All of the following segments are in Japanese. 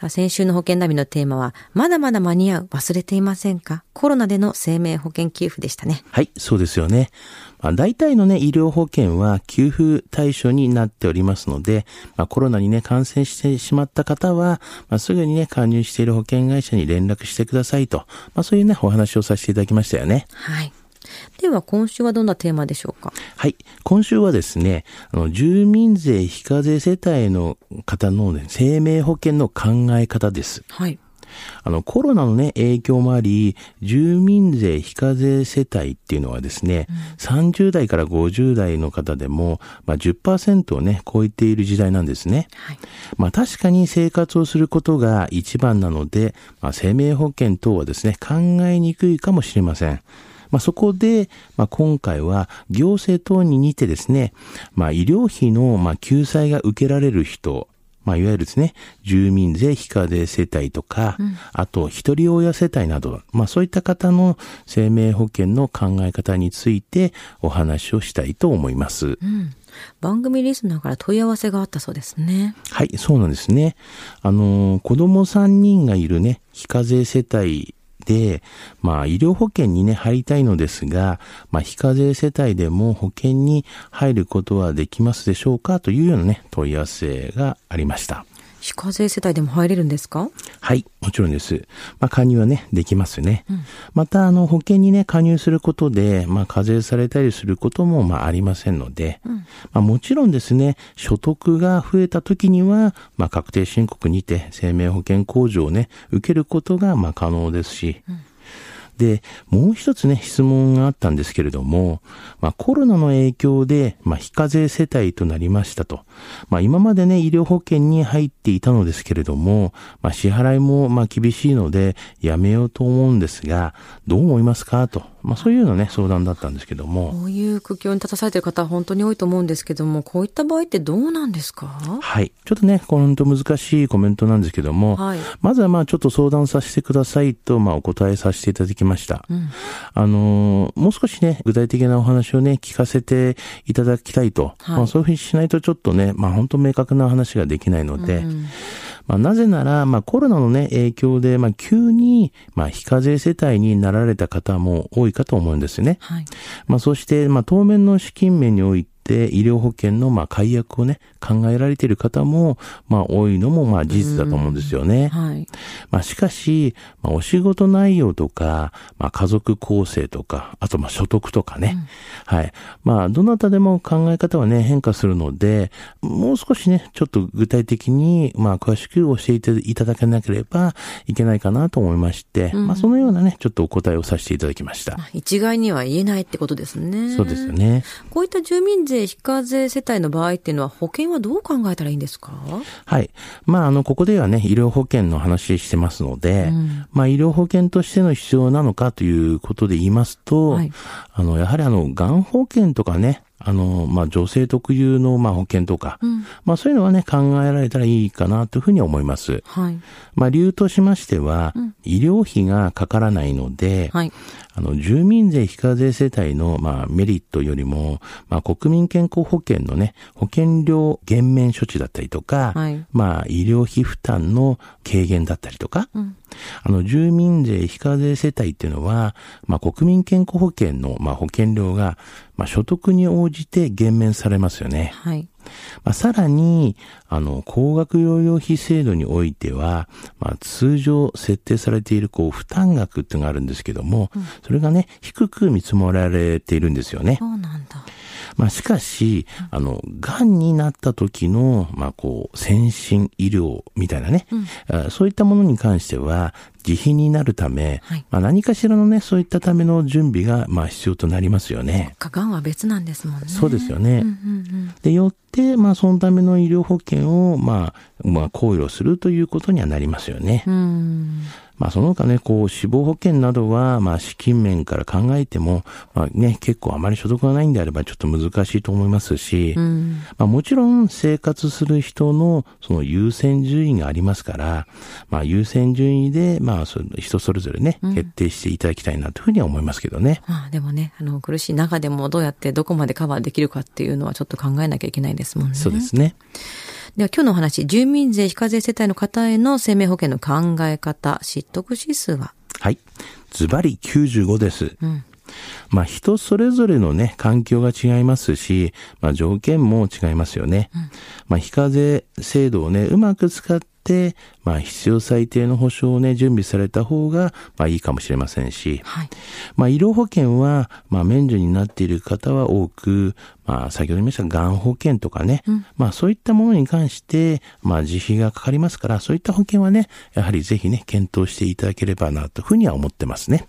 さあ、先週の保険ナビのテーマは、まだまだ間に合う、忘れていませんか？コロナでの生命保険給付でしたね。はい、そうですよね。まあ、大体のね、医療保険は給付対象になっておりますので、まあ、コロナにね、感染してしまった方は、まあ、すぐにね、加入している保険会社に連絡してくださいと、まあ、そういうね、お話をさせていただきましたよね。はい。では、今週はどんなテーマでしょうか？はい。今週はですね、あの、住民税非課税世帯の方の、ね、生命保険の考え方です。はい。あの、コロナのね、影響もあり、住民税非課税世帯っていうのはですね、30代から50代の方でも、まあ、10%をね、超えている時代なんですね。はい。まあ、確かに生活をすることが一番なので、まあ、生命保険等はですね、考えにくいかもしれません。まあ、そこで、まあ、今回は行政等に似てですね、まあ、医療費の、まあ、救済が受けられる人、まあ、いわゆるですね、住民税非課税世帯とか、あと、一人親世帯など、まあ、そういった方の生命保険の考え方についてお話をしたいと思います。うん。番組リスナーから問い合わせがあったそうですね。はい、そうなんですね。あの、子供3人がいるね、非課税世帯で、まあ、医療保険にね、入りたいのですが、まあ、非課税世帯でも保険に入ることはできますでしょうかというようなね、問い合わせがありました。非課税世帯でも入れるんですか？はい、もちろんです。まあ、加入はね、できますね。また、あの、保険にね、加入することで、まあ、課税されたりすることも、まあ、ありませんので、まあ、もちろんですね、所得が増えた時には、まあ、確定申告にて生命保険控除をね、受けることが、まあ、可能ですし、で、もう一つね、質問があったんですけれども、まあ、コロナの影響で、まあ、非課税世帯となりましたと。まあ、今までね、医療保険に入っていたのですけれども、まあ、支払いも、まあ、厳しいので、やめようと思うんですが、どう思いますかと。まあ、そういうようなね、相談だったんですけども。こういう苦境に立たされている方は本当に多いと思うんですけども、こういった場合ってどうなんですか？はい。ちょっとね、コメント難しいコメントなんですけども、はいまずはまあちょっと相談させてくださいと、まあお答えさせていただきました。うん。あのーもう少しね、具体的なお話をね、聞かせていただきたいと。はいまあそういうふうにしないとちょっとね、まあ本当明確な話ができないので、うんまあなぜなら、まあコロナのね、影響で、まあ急に、まあ非課税世帯になられた方も多いかと思うんですね。はい。まあそして、まあ当面の資金面において、医療保険のまあ解約をね、考えられている方も、まあ多いのもまあ事実だと思うんですよね。はい。まあしかし、まあお仕事内容とか、まあ家族構成とか、あとまあ所得とかね。はい。まあどなたでも考え方はね、変化するので、もう少しね、ちょっと具体的に、まあ詳しく教えていただかなければいけないかなと思いまして、まあそのようなね、ちょっとお答えをさせていただきました。一概には言えないってことですね。そうですよ。ね。こういった住民税非課税世帯の場合っていうのは保険はどう考えたらいいんですか？はい。まあ、あの、ここではね、医療保険の話してますので、まあ、医療保険としての必要なのかということで言いますと、はい。あの、やはりあの、がん保険とかね、あの、まあ、女性特有の、まあ、保険とか、まあ、そういうのはね、考えられたらいいかなというふうに思います。はい。まあ、理由としましては、医療費がかからないので、はい。あの、住民税非課税世帯の、まあ、メリットよりも、まあ、国民健康保険のね、保険料減免処置だったりとか、はいまあ、医療費負担の軽減だったりとか、あの、住民税非課税世帯っていうのは、まあ、国民健康保険の、まあ、保険料が、まあ、所得に応じて減免されますよね。はい。まあ、さらに、あの、高額療養費制度においては、まあ、通常設定されている、こう、負担額っていうのがあるんですけども、それがね、低く見積もられているんですよね。そうなんだ。まあ、しかし、あの、癌になった時の、まあ、こう、先進医療みたいなね、あそういったものに関しては、自費になるため、はいまあ、何かしらのね、そういったための準備が、まあ、必要となりますよね。かがんは別なんですもんね。そうですよね。うんうんで、よって、まあ、そのための医療保険を、まあ、まあ、考慮するということにはなりますよね。うん。うん。まあその他ね、こう死亡保険などは、まあ資金面から考えても、まあね、結構あまり所得がないんであればちょっと難しいと思いますし、うん、まあもちろん生活する人のその優先順位がありますから、まあ優先順位で、まあ人それぞれね、決定していただきたいなというふうには思いますけどね。まあでもね、あの苦しい中でもどうやってどこまでカバーできるかっていうのはちょっと考えなきゃいけないですもんね。そうですね。では今日のお話、住民税非課税世帯の方への生命保険の考え方、知得指数は？はい。ズバリ95です。うんまあ人それぞれのね、環境が違いますし、まあ条件も違いますよね。うん、まあ非課税制度をね、うまく使っ、まあ、必要最低の保障をね、準備された方が、まあ、いいかもしれませんし、はい、まあ、医療保険は、まあ、免除になっている方は多く、まあ、先ほど言いましたがん保険とかね、うん、まあ、そういったものに関して、まあ、自費がかかりますから、そういった保険はね、やはりぜひね、検討していただければな、というふうには思ってますね。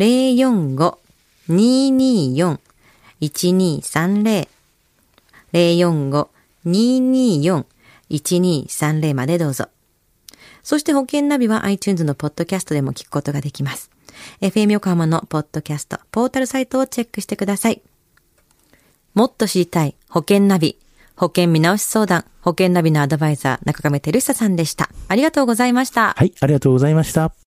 045-224-1230 045-224-1230までどうぞ。そして保険ナビは iTunes のポッドキャストでも聞くことができます。FM 横浜のポッドキャスト、ポータルサイトをチェックしてください。もっと知りたい保険ナビ、保険見直し相談、保険ナビのアドバイザー、中亀照久さんでした。ありがとうございました。はい、ありがとうございました。